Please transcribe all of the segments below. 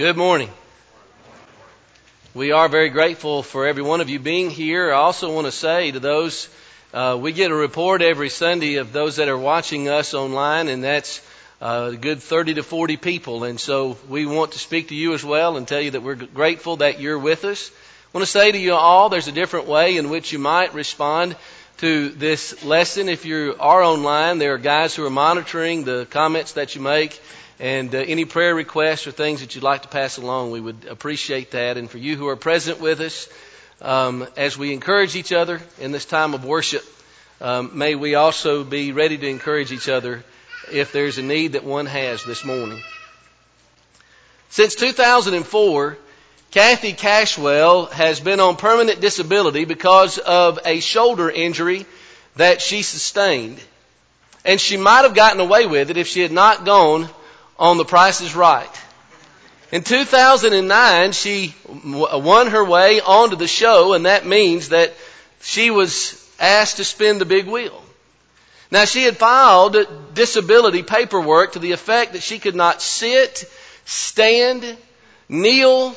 Good morning. We are very grateful for every one of you being here. I also want to say to those, uh, we get a report every Sunday of those that are watching us online, and that's uh, a good 30 to 40 people. And so we want to speak to you as well and tell you that we're grateful that you're with us. I want to say to you all, there's a different way in which you might respond to this lesson. If you are online, there are guys who are monitoring the comments that you make and uh, any prayer requests or things that you'd like to pass along, we would appreciate that. And for you who are present with us, um, as we encourage each other in this time of worship, um, may we also be ready to encourage each other if there's a need that one has this morning. Since 2004, Kathy Cashwell has been on permanent disability because of a shoulder injury that she sustained. And she might have gotten away with it if she had not gone on The Price is Right. In 2009, she won her way onto the show, and that means that she was asked to spin the big wheel. Now, she had filed disability paperwork to the effect that she could not sit, stand, kneel,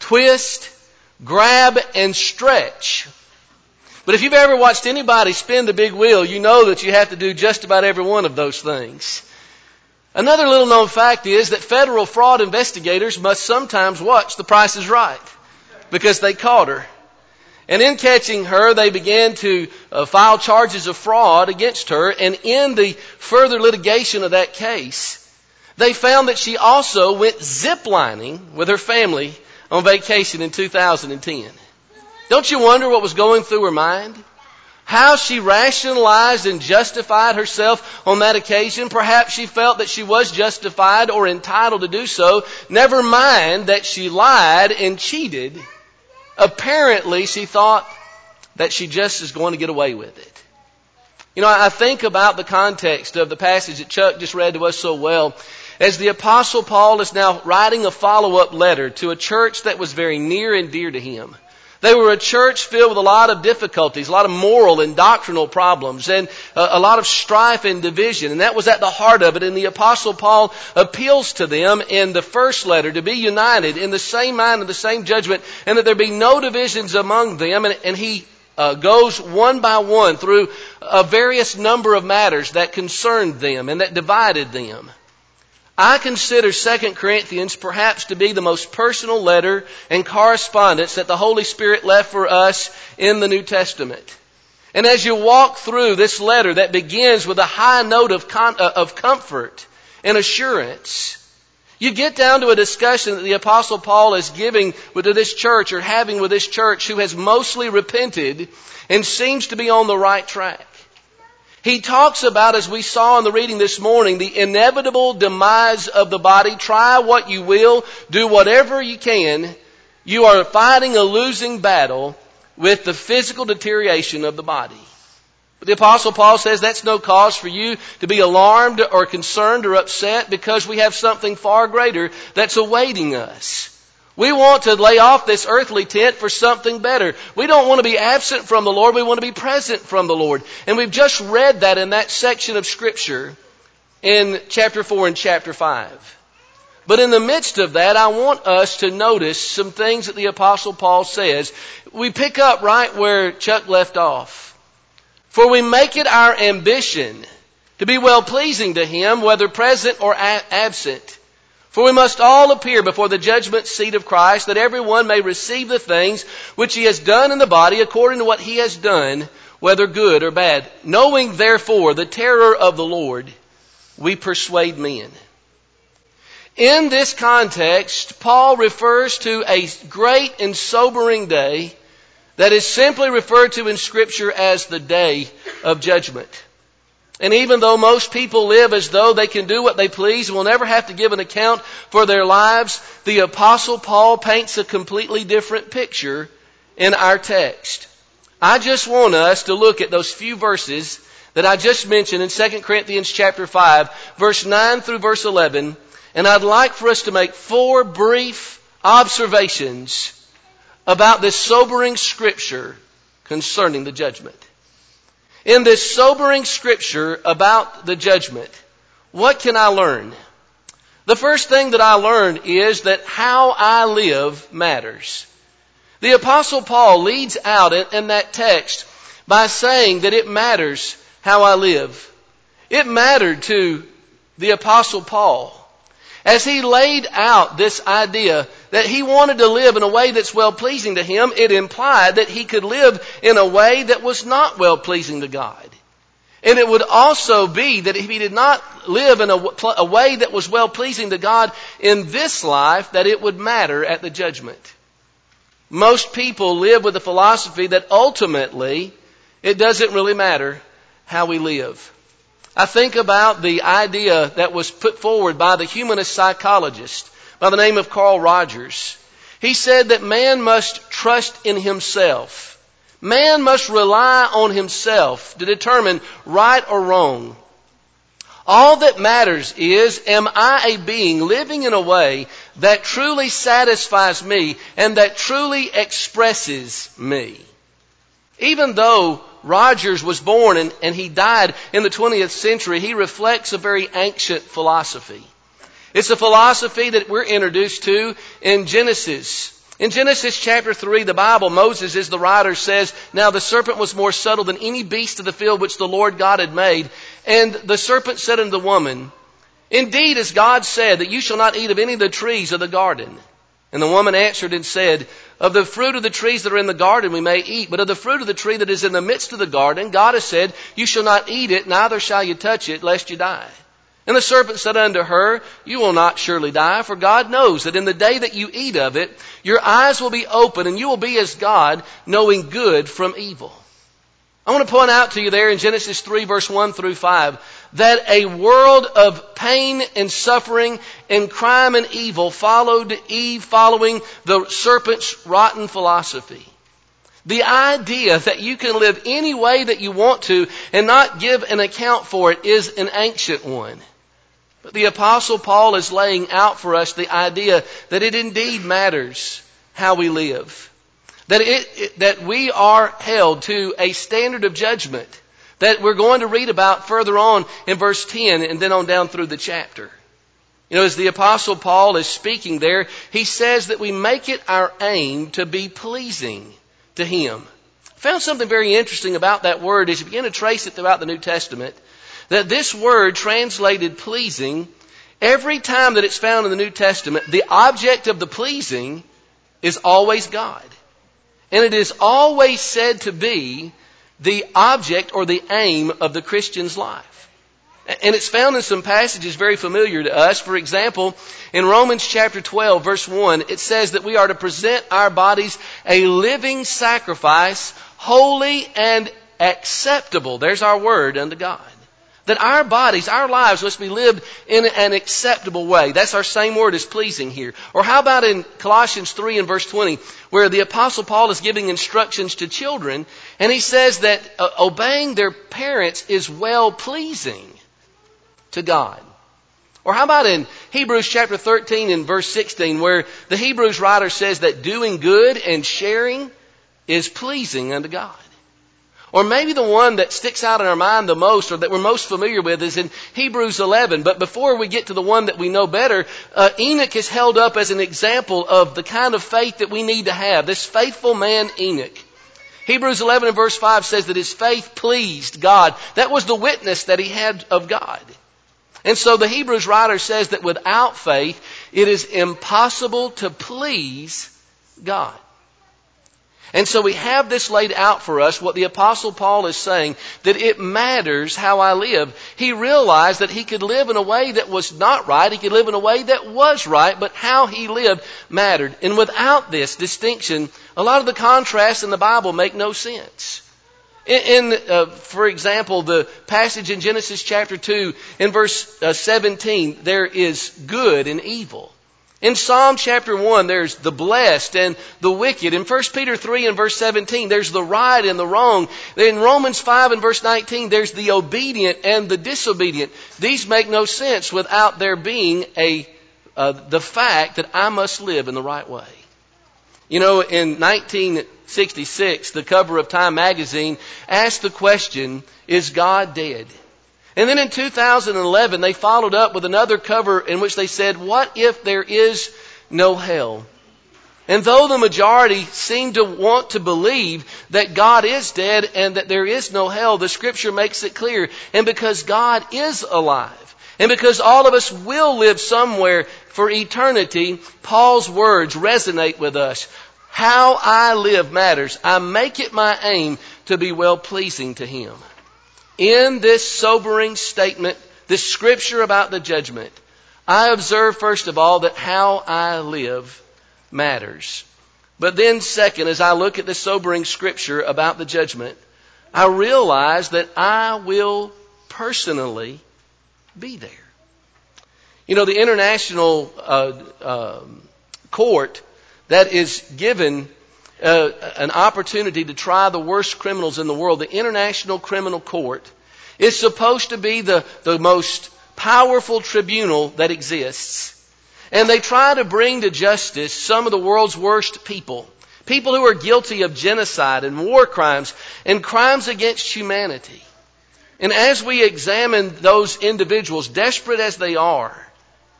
twist, grab, and stretch. But if you've ever watched anybody spin the big wheel, you know that you have to do just about every one of those things. Another little known fact is that federal fraud investigators must sometimes watch The Price is Right because they caught her. And in catching her, they began to uh, file charges of fraud against her. And in the further litigation of that case, they found that she also went ziplining with her family on vacation in 2010. Don't you wonder what was going through her mind? How she rationalized and justified herself on that occasion. Perhaps she felt that she was justified or entitled to do so. Never mind that she lied and cheated. Apparently she thought that she just is going to get away with it. You know, I think about the context of the passage that Chuck just read to us so well. As the apostle Paul is now writing a follow-up letter to a church that was very near and dear to him. They were a church filled with a lot of difficulties, a lot of moral and doctrinal problems, and a, lot of strife and division. And that was at the heart of it. And the apostle Paul appeals to them in the first letter to be united in the same mind and the same judgment, and that there be no divisions among them. And, and he uh, goes one by one through a various number of matters that concerned them and that divided them. I consider 2 Corinthians perhaps to be the most personal letter and correspondence that the Holy Spirit left for us in the New Testament. And as you walk through this letter that begins with a high note of, uh, of comfort and assurance, you get down to a discussion that the apostle Paul is giving to this church or having with this church who has mostly repented and seems to be on the right track. He talks about, as we saw in the reading this morning, the inevitable demise of the body. Try what you will, do whatever you can. You are fighting a losing battle with the physical deterioration of the body. But the apostle Paul says that's no cause for you to be alarmed or concerned or upset because we have something far greater that's awaiting us. We want to lay off this earthly tent for something better. We don't want to be absent from the Lord. We want to be present from the Lord. And we've just read that in that section of scripture in chapter 4 and chapter 5. But in the midst of that, I want us to notice some things that the apostle Paul says. We pick up right where Chuck left off. For we make it our ambition to be well pleasing to him, whether present or absent. For we must all appear before the judgment seat of Christ, that everyone may receive the things which he has done in the body according to what he has done, whether good or bad. Knowing therefore the terror of the Lord, we persuade men. In this context, Paul refers to a great and sobering day that is simply referred to in scripture as the day of judgment. And even though most people live as though they can do what they please and will never have to give an account for their lives, the apostle Paul paints a completely different picture in our text. I just want us to look at those few verses that I just mentioned in 2 Corinthians chapter 5, verse 9 through verse 11, and I'd like for us to make four brief observations about this sobering scripture concerning the judgment. In this sobering scripture about the judgment, what can I learn? The first thing that I learned is that how I live matters. The apostle Paul leads out in, in that text by saying that it matters how I live. It mattered to the apostle Paul as he laid out this idea that he wanted to live in a way that's well pleasing to him, it implied that he could live in a way that was not well pleasing to God. And it would also be that if he did not live in a, a way that was well pleasing to God in this life, that it would matter at the judgment. Most people live with the philosophy that ultimately it doesn't really matter how we live. I think about the idea that was put forward by the humanist psychologist by the name of Carl Rogers. He said that man must trust in himself Man must rely on himself to determine right or wrong. All that matters is, am I a being living in a way that truly satisfies me and that truly expresses me? Even though Rogers was born and, and he died in the 20th century, he reflects a very ancient philosophy. It's a philosophy that we're introduced to in Genesis in Genesis chapter 3, the Bible, Moses is the writer, says, Now the serpent was more subtle than any beast of the field which the Lord God had made. And the serpent said unto the woman, Indeed, as God said, that you shall not eat of any of the trees of the garden. And the woman answered and said, Of the fruit of the trees that are in the garden we may eat, but of the fruit of the tree that is in the midst of the garden, God has said, You shall not eat it, neither shall you touch it, lest you die. And the serpent said unto her, You will not surely die, for God knows that in the day that you eat of it, your eyes will be open, and you will be as God, knowing good from evil. I want to point out to you there in Genesis 3 verse 1 through 5 that a world of pain and suffering and crime and evil followed Eve following the serpent's rotten philosophy. The idea that you can live any way that you want to and not give an account for it is an ancient one. But the apostle Paul is laying out for us the idea that it indeed matters how we live. That it, that we are held to a standard of judgment that we're going to read about further on in verse 10 and then on down through the chapter. You know, as the apostle Paul is speaking there, he says that we make it our aim to be pleasing to him. I found something very interesting about that word as you begin to trace it throughout the New Testament that this word translated pleasing, every time that it's found in the New Testament, the object of the pleasing is always God. And it is always said to be the object or the aim of the Christian's life. And it's found in some passages very familiar to us. For example, in Romans chapter 12 verse 1, it says that we are to present our bodies a living sacrifice, holy and acceptable. There's our word unto God. That our bodies, our lives must be lived in an acceptable way. That's our same word as pleasing here. Or how about in Colossians 3 and verse 20, where the apostle Paul is giving instructions to children, and he says that uh, obeying their parents is well pleasing to God. Or how about in Hebrews chapter 13 and verse 16, where the Hebrews writer says that doing good and sharing is pleasing unto God. Or maybe the one that sticks out in our mind the most or that we're most familiar with is in Hebrews 11. But before we get to the one that we know better, uh, Enoch is held up as an example of the kind of faith that we need to have. This faithful man Enoch. Hebrews 11 and verse 5 says that his faith pleased God. That was the witness that he had of God. And so the Hebrews writer says that without faith, it is impossible to please God. And so we have this laid out for us, what the apostle Paul is saying, that it matters how I live. He realized that he could live in a way that was not right, he could live in a way that was right, but how he lived mattered. And without this distinction, a lot of the contrasts in the Bible make no sense. In, in uh, for example, the passage in Genesis chapter 2, in verse uh, 17, there is good and evil. In Psalm chapter 1, there's the blessed and the wicked. In 1 Peter 3 and verse 17, there's the right and the wrong. In Romans 5 and verse 19, there's the obedient and the disobedient. These make no sense without there being a, uh, the fact that I must live in the right way. You know, in 1966, the cover of Time magazine asked the question, is God dead? And then in 2011, they followed up with another cover in which they said, What if there is no hell? And though the majority seem to want to believe that God is dead and that there is no hell, the scripture makes it clear. And because God is alive, and because all of us will live somewhere for eternity, Paul's words resonate with us. How I live matters. I make it my aim to be well pleasing to Him. In this sobering statement, this scripture about the judgment, I observe first of all that how I live matters. But then second, as I look at this sobering scripture about the judgment, I realize that I will personally be there. You know, the international uh, uh, court that is given uh, an opportunity to try the worst criminals in the world, the International Criminal Court, is supposed to be the, the most powerful tribunal that exists. And they try to bring to justice some of the world's worst people. People who are guilty of genocide and war crimes and crimes against humanity. And as we examine those individuals, desperate as they are,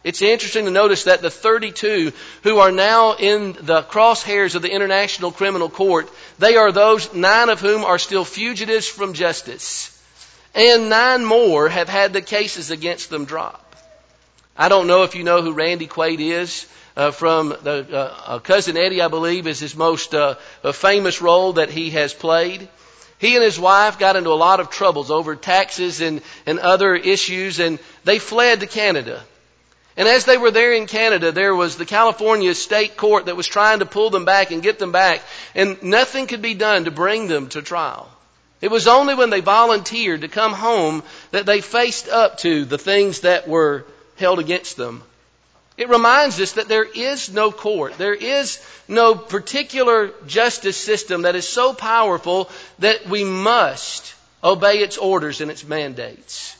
it's interesting to notice that the 32 who are now in the crosshairs of the International Criminal Court, they are those, nine of whom are still fugitives from justice. And nine more have had the cases against them dropped. I don't know if you know who Randy Quaid is. Uh, from the uh, uh, cousin Eddie, I believe, is his most uh, famous role that he has played. He and his wife got into a lot of troubles over taxes and, and other issues, and they fled to Canada. And as they were there in Canada, there was the California state court that was trying to pull them back and get them back, and nothing could be done to bring them to trial. It was only when they volunteered to come home that they faced up to the things that were held against them. It reminds us that there is no court. There is no particular justice system that is so powerful that we must obey its orders and its mandates.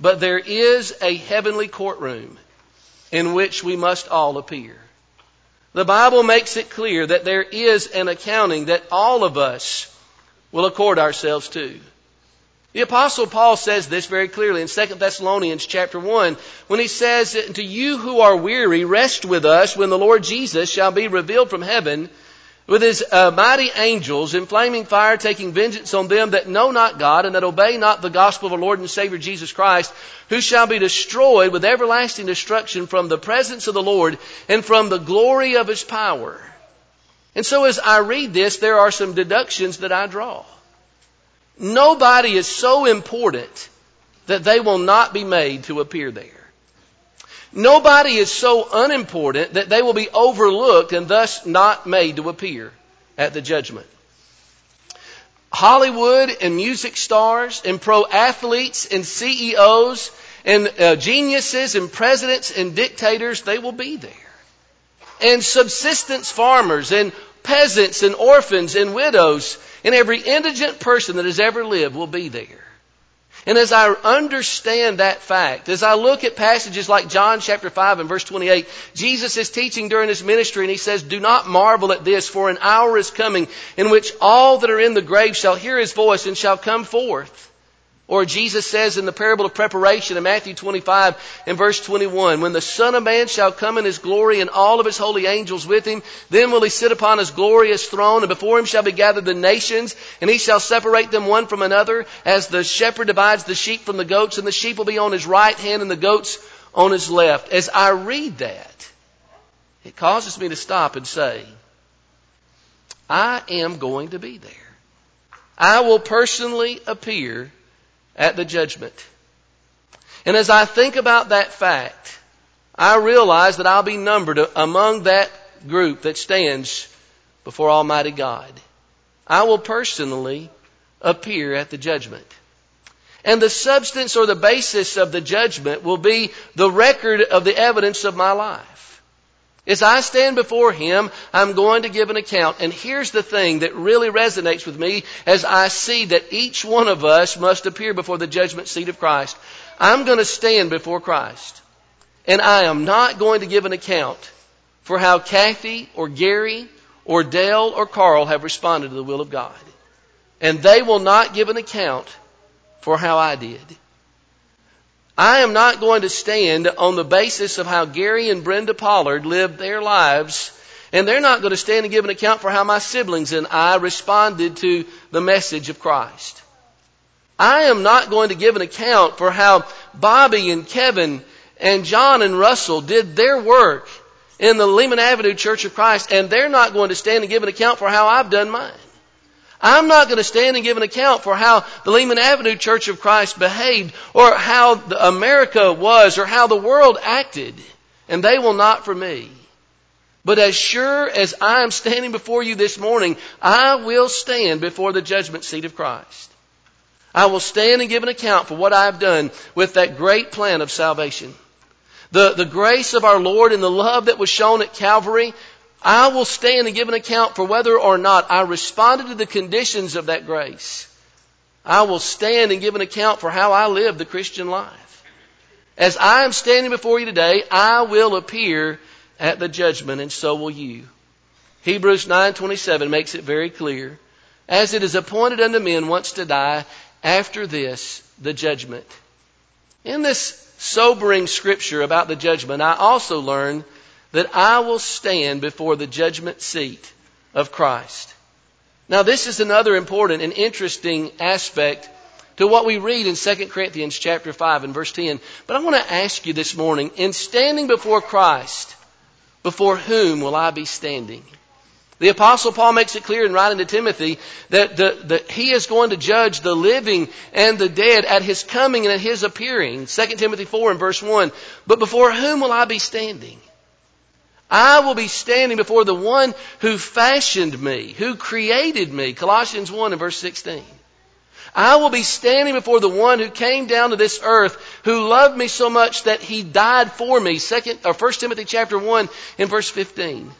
But there is a heavenly courtroom in which we must all appear. The Bible makes it clear that there is an accounting that all of us will accord ourselves to. The apostle Paul says this very clearly in 2 Thessalonians chapter 1 when he says, To you who are weary, rest with us when the Lord Jesus shall be revealed from heaven with his uh, mighty angels in flaming fire taking vengeance on them that know not God and that obey not the gospel of our Lord and Savior Jesus Christ, who shall be destroyed with everlasting destruction from the presence of the Lord and from the glory of his power. And so as I read this, there are some deductions that I draw. Nobody is so important that they will not be made to appear there. Nobody is so unimportant that they will be overlooked and thus not made to appear at the judgment. Hollywood and music stars and pro athletes and CEOs and uh, geniuses and presidents and dictators, they will be there. And subsistence farmers and peasants and orphans and widows and every indigent person that has ever lived will be there. And as I understand that fact, as I look at passages like John chapter 5 and verse 28, Jesus is teaching during his ministry and he says, Do not marvel at this, for an hour is coming in which all that are in the grave shall hear his voice and shall come forth. Or Jesus says in the parable of preparation in Matthew 25 and verse 21, when the Son of Man shall come in his glory and all of his holy angels with him, then will he sit upon his glorious throne and before him shall be gathered the nations and he shall separate them one from another as the shepherd divides the sheep from the goats and the sheep will be on his right hand and the goats on his left. As I read that, it causes me to stop and say, I am going to be there. I will personally appear at the judgment. And as I think about that fact, I realize that I'll be numbered among that group that stands before Almighty God. I will personally appear at the judgment. And the substance or the basis of the judgment will be the record of the evidence of my life. As I stand before Him, I'm going to give an account. And here's the thing that really resonates with me as I see that each one of us must appear before the judgment seat of Christ. I'm going to stand before Christ. And I am not going to give an account for how Kathy or Gary or Dale or Carl have responded to the will of God. And they will not give an account for how I did. I am not going to stand on the basis of how Gary and Brenda Pollard lived their lives, and they're not going to stand and give an account for how my siblings and I responded to the message of Christ. I am not going to give an account for how Bobby and Kevin and John and Russell did their work in the Lehman Avenue Church of Christ, and they're not going to stand and give an account for how I've done mine. I'm not going to stand and give an account for how the Lehman Avenue Church of Christ behaved or how America was or how the world acted. And they will not for me. But as sure as I am standing before you this morning, I will stand before the judgment seat of Christ. I will stand and give an account for what I have done with that great plan of salvation. The, the grace of our Lord and the love that was shown at Calvary I will stand and give an account for whether or not I responded to the conditions of that grace. I will stand and give an account for how I lived the Christian life. As I am standing before you today, I will appear at the judgment and so will you. Hebrews 9:27 makes it very clear, as it is appointed unto men once to die, after this the judgment. In this sobering scripture about the judgment, I also learn that I will stand before the judgment seat of Christ. Now this is another important and interesting aspect to what we read in 2 Corinthians chapter 5 and verse 10. But I want to ask you this morning, in standing before Christ, before whom will I be standing? The apostle Paul makes it clear in writing to Timothy that, the, that he is going to judge the living and the dead at his coming and at his appearing. 2 Timothy 4 and verse 1. But before whom will I be standing? I will be standing before the one who fashioned me, who created me. Colossians 1 and verse 16. I will be standing before the one who came down to this earth, who loved me so much that he died for me. Second or First Timothy chapter 1 and verse 15.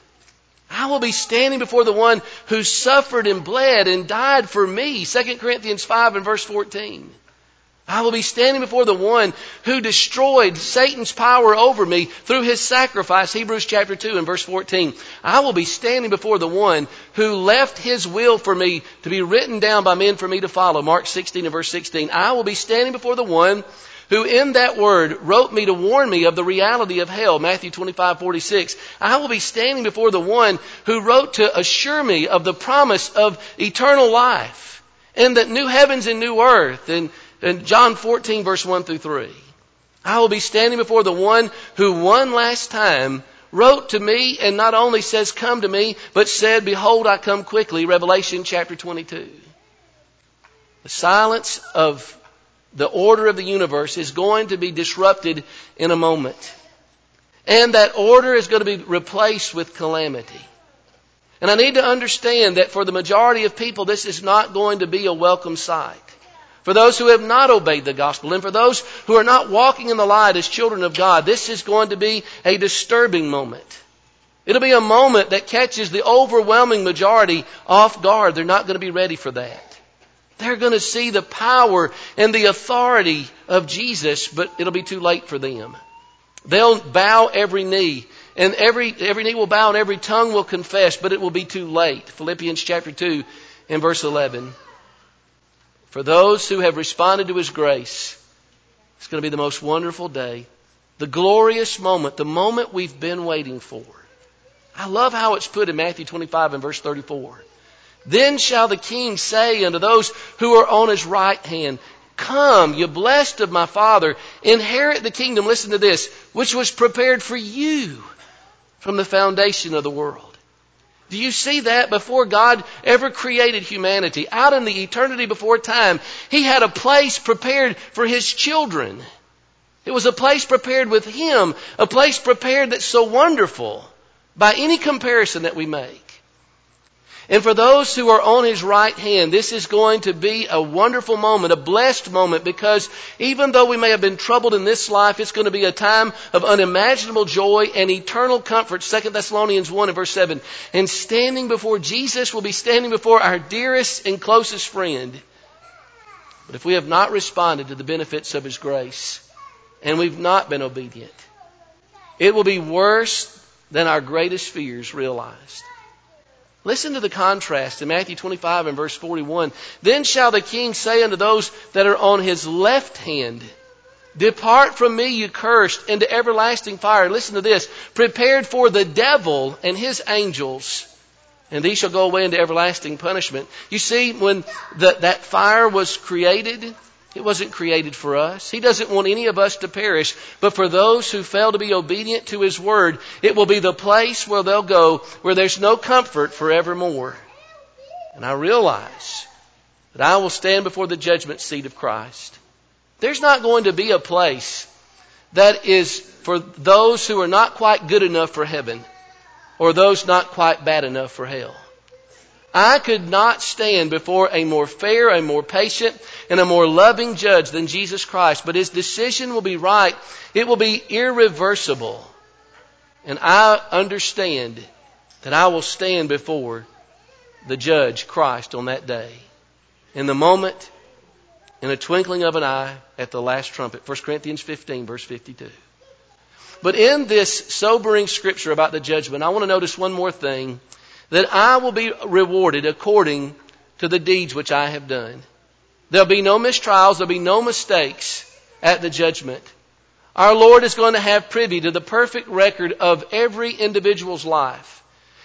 I will be standing before the one who suffered and bled and died for me. 2 Corinthians 5 and verse 14. I will be standing before the one who destroyed Satan's power over me through his sacrifice, Hebrews chapter 2 and verse 14. I will be standing before the one who left his will for me to be written down by men for me to follow, Mark 16 and verse 16. I will be standing before the one who in that word wrote me to warn me of the reality of hell, Matthew 25, 46. I will be standing before the one who wrote to assure me of the promise of eternal life and that new heavens and new earth and in John 14 verse 1 through 3. I will be standing before the one who one last time wrote to me and not only says, come to me, but said, behold, I come quickly. Revelation chapter 22. The silence of the order of the universe is going to be disrupted in a moment. And that order is going to be replaced with calamity. And I need to understand that for the majority of people, this is not going to be a welcome sight for those who have not obeyed the gospel, and for those who are not walking in the light as children of God, this is going to be a disturbing moment. It'll be a moment that catches the overwhelming majority off guard. They're not going to be ready for that. They're going to see the power and the authority of Jesus, but it'll be too late for them. They'll bow every knee, and every, every knee will bow and every tongue will confess, but it will be too late. Philippians chapter 2 and verse 11. For those who have responded to His grace, it's going to be the most wonderful day, the glorious moment, the moment we've been waiting for. I love how it's put in Matthew 25 and verse 34. Then shall the king say unto those who are on his right hand, Come, you blessed of my father, inherit the kingdom, listen to this, which was prepared for you from the foundation of the world. Do you see that before God ever created humanity, out in the eternity before time, He had a place prepared for His children. It was a place prepared with Him, a place prepared that's so wonderful by any comparison that we make. And for those who are on his right hand, this is going to be a wonderful moment, a blessed moment, because even though we may have been troubled in this life, it's going to be a time of unimaginable joy and eternal comfort. Second Thessalonians 1 and verse 7. And standing before Jesus will be standing before our dearest and closest friend. But if we have not responded to the benefits of his grace, and we've not been obedient, it will be worse than our greatest fears realized. Listen to the contrast in Matthew 25 and verse 41. Then shall the king say unto those that are on his left hand, Depart from me, you cursed, into everlasting fire. Listen to this. Prepared for the devil and his angels, and these shall go away into everlasting punishment. You see, when the, that fire was created, it wasn't created for us. He doesn't want any of us to perish, but for those who fail to be obedient to His Word, it will be the place where they'll go where there's no comfort forevermore. And I realize that I will stand before the judgment seat of Christ. There's not going to be a place that is for those who are not quite good enough for heaven or those not quite bad enough for hell. I could not stand before a more fair, a more patient, and a more loving judge than Jesus Christ, but his decision will be right. It will be irreversible. And I understand that I will stand before the judge, Christ, on that day. In the moment, in a twinkling of an eye, at the last trumpet. 1 Corinthians 15, verse 52. But in this sobering scripture about the judgment, I want to notice one more thing that I will be rewarded according to the deeds which I have done. There'll be no mistrials, there'll be no mistakes at the judgment. Our Lord is going to have privy to the perfect record of every individual's life.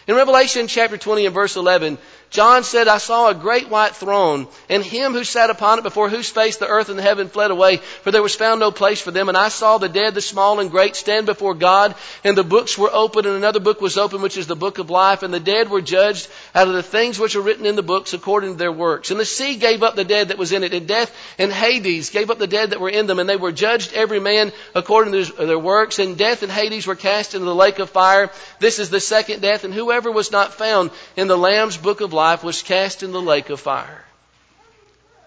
In Revelation chapter 20 and verse 11, John said, I saw a great white throne, and him who sat upon it, before whose face the earth and the heaven fled away, for there was found no place for them. And I saw the dead, the small and great, stand before God, and the books were opened, and another book was opened, which is the book of life, and the dead were judged out of the things which are written in the books according to their works. And the sea gave up the dead that was in it, and death and Hades gave up the dead that were in them, and they were judged every man according to their works, and death and Hades were cast into the lake of fire. This is the second death, and whoever was not found in the Lamb's book of life was cast in the lake of fire.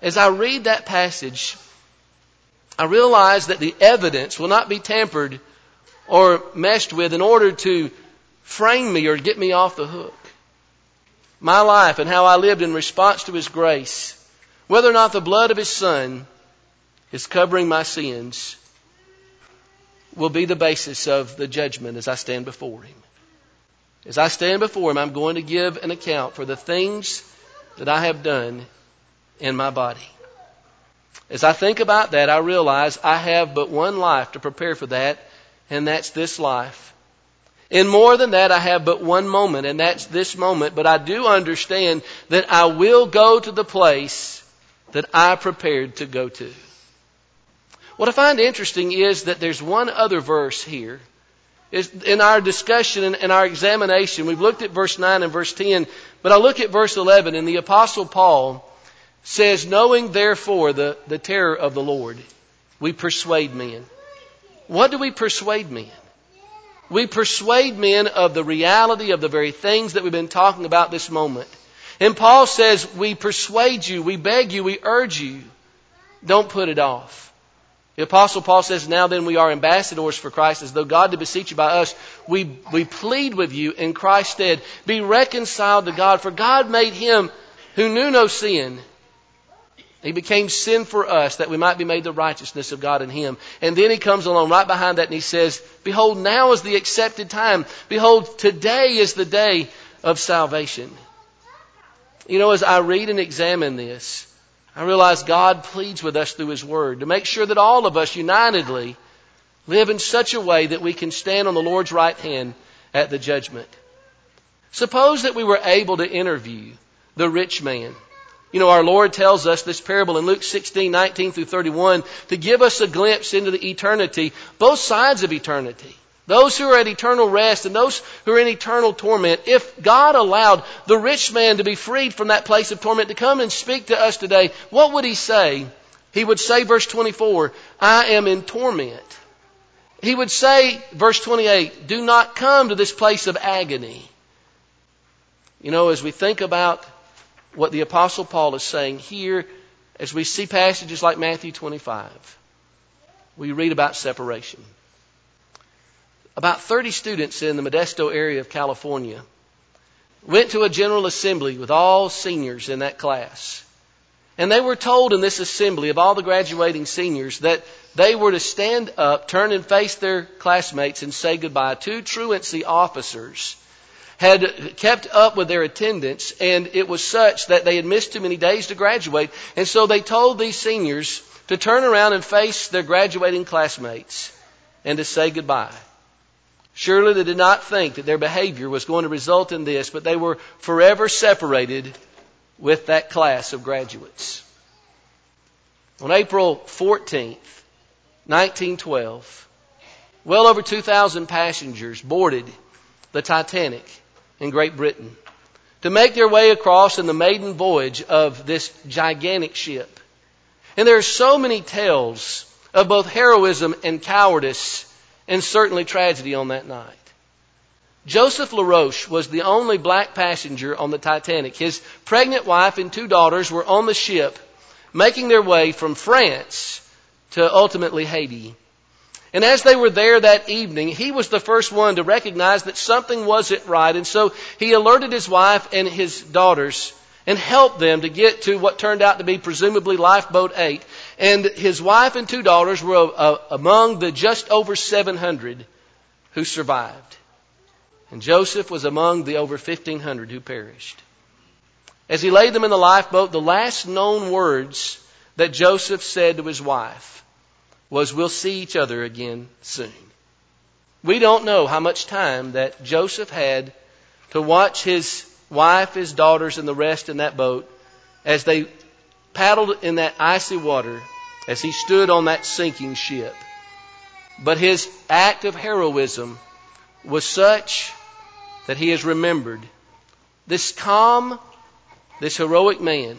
As I read that passage, I realize that the evidence will not be tampered or messed with in order to frame me or get me off the hook. My life and how I lived in response to His grace, whether or not the blood of His Son is covering my sins, will be the basis of the judgment as I stand before Him. As I stand before Him, I'm going to give an account for the things that I have done in my body. As I think about that, I realize I have but one life to prepare for that, and that's this life. And more than that, I have but one moment, and that's this moment. But I do understand that I will go to the place that I prepared to go to. What I find interesting is that there's one other verse here in our discussion and our examination, we've looked at verse 9 and verse 10, but I look at verse 11, and the Apostle Paul says, Knowing therefore the, the terror of the Lord, we persuade men. What do we persuade men? We persuade men of the reality of the very things that we've been talking about this moment. And Paul says, We persuade you, we beg you, we urge you. Don't put it off. The Apostle Paul says, Now then we are ambassadors for Christ, as though God did beseech you by us. We, we plead with you in Christ's stead. Be reconciled to God, for God made him who knew no sin. He became sin for us that we might be made the righteousness of God in him. And then he comes along right behind that and he says, Behold, now is the accepted time. Behold, today is the day of salvation. You know, as I read and examine this, I realize God pleads with us through His Word to make sure that all of us unitedly live in such a way that we can stand on the Lord's right hand at the judgment. Suppose that we were able to interview the rich man. You know, our Lord tells us this parable in Luke 16, 19 through 31 to give us a glimpse into the eternity, both sides of eternity. Those who are at eternal rest and those who are in eternal torment, if God allowed the rich man to be freed from that place of torment to come and speak to us today, what would he say? He would say, verse 24, I am in torment. He would say, verse 28, do not come to this place of agony. You know, as we think about what the Apostle Paul is saying here, as we see passages like Matthew 25, we read about separation about 30 students in the Modesto area of California went to a general assembly with all seniors in that class. And they were told in this assembly of all the graduating seniors that they were to stand up, turn and face their classmates and say goodbye. Two truancy officers had kept up with their attendance, and it was such that they had missed too many days to graduate. And so they told these seniors to turn around and face their graduating classmates and to say goodbye. Surely they did not think that their behavior was going to result in this, but they were forever separated with that class of graduates. On April 14th, 1912, well over 2,000 passengers boarded the Titanic in Great Britain to make their way across in the maiden voyage of this gigantic ship. And there are so many tales of both heroism and cowardice and certainly tragedy on that night. Joseph LaRoche was the only black passenger on the Titanic. His pregnant wife and two daughters were on the ship making their way from France to ultimately Haiti. And as they were there that evening, he was the first one to recognize that something wasn't right. And so he alerted his wife and his daughters and helped them to get to what turned out to be presumably lifeboat 8. And his wife and two daughters were uh, among the just over 700 who survived. And Joseph was among the over 1500 who perished. As he laid them in the lifeboat, the last known words that Joseph said to his wife was, We'll see each other again soon. We don't know how much time that Joseph had to watch his wife, his daughters, and the rest in that boat as they paddled in that icy water as he stood on that sinking ship. But his act of heroism was such that he is remembered. This calm, this heroic man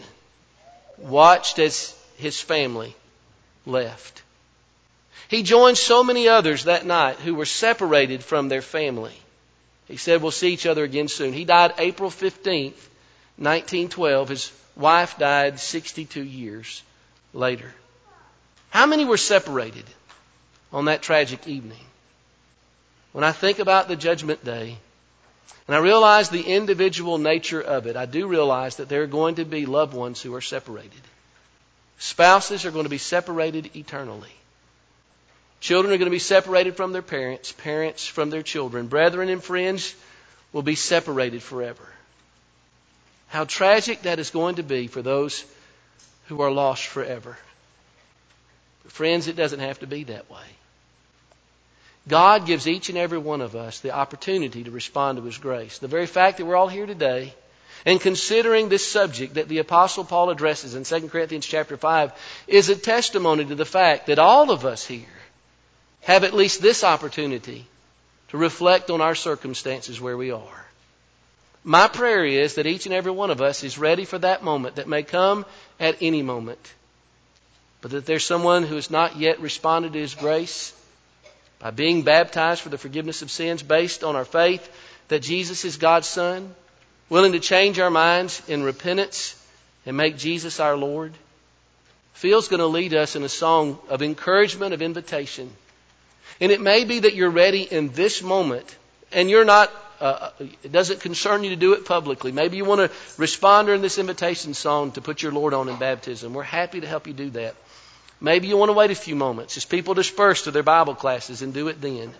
watched as his family left. He joined so many others that night who were separated from their family. He said, We'll see each other again soon. He died April 15th, 1912. His wife died 62 years later. How many were separated on that tragic evening? When I think about the judgment day, and I realize the individual nature of it, I do realize that there are going to be loved ones who are separated. Spouses are going to be separated eternally. Children are going to be separated from their parents, parents from their children. Brethren and friends will be separated forever. How tragic that is going to be for those who are lost forever. But friends, it doesn't have to be that way. God gives each and every one of us the opportunity to respond to His grace. The very fact that we're all here today and considering this subject that the apostle Paul addresses in 2 Corinthians chapter 5 is a testimony to the fact that all of us here have at least this opportunity to reflect on our circumstances where we are. My prayer is that each and every one of us is ready for that moment that may come at any moment. But that there's someone who has not yet responded to His grace by being baptized for the forgiveness of sins based on our faith that Jesus is God's Son, willing to change our minds in repentance and make Jesus our Lord. Phil's going to lead us in a song of encouragement, of invitation and it may be that you're ready in this moment and you're not, uh, it doesn't concern you to do it publicly. Maybe you want to respond during this invitation song to put your Lord on in baptism. We're happy to help you do that. Maybe you want to wait a few moments as people disperse to their Bible classes and do it then.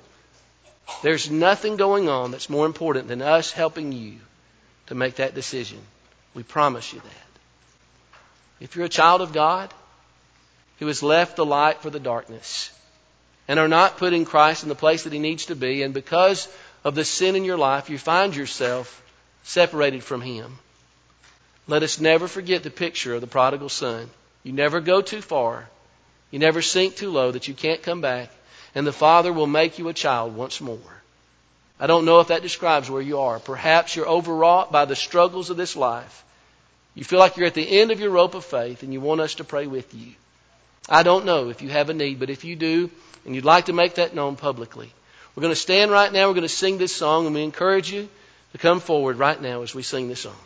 There's nothing going on that's more important than us helping you to make that decision. We promise you that. If you're a child of God who has left the light for the darkness, and are not putting Christ in the place that He needs to be, and because of the sin in your life, you find yourself separated from Him. Let us never forget the picture of the prodigal son. You never go too far. You never sink too low that you can't come back, and the Father will make you a child once more. I don't know if that describes where you are. Perhaps you're overwrought by the struggles of this life. You feel like you're at the end of your rope of faith, and you want us to pray with you. I don't know if you have a need, but if you do, and you'd like to make that known publicly, we're going to stand right now. We're going to sing this song, and we encourage you to come forward right now as we sing this song.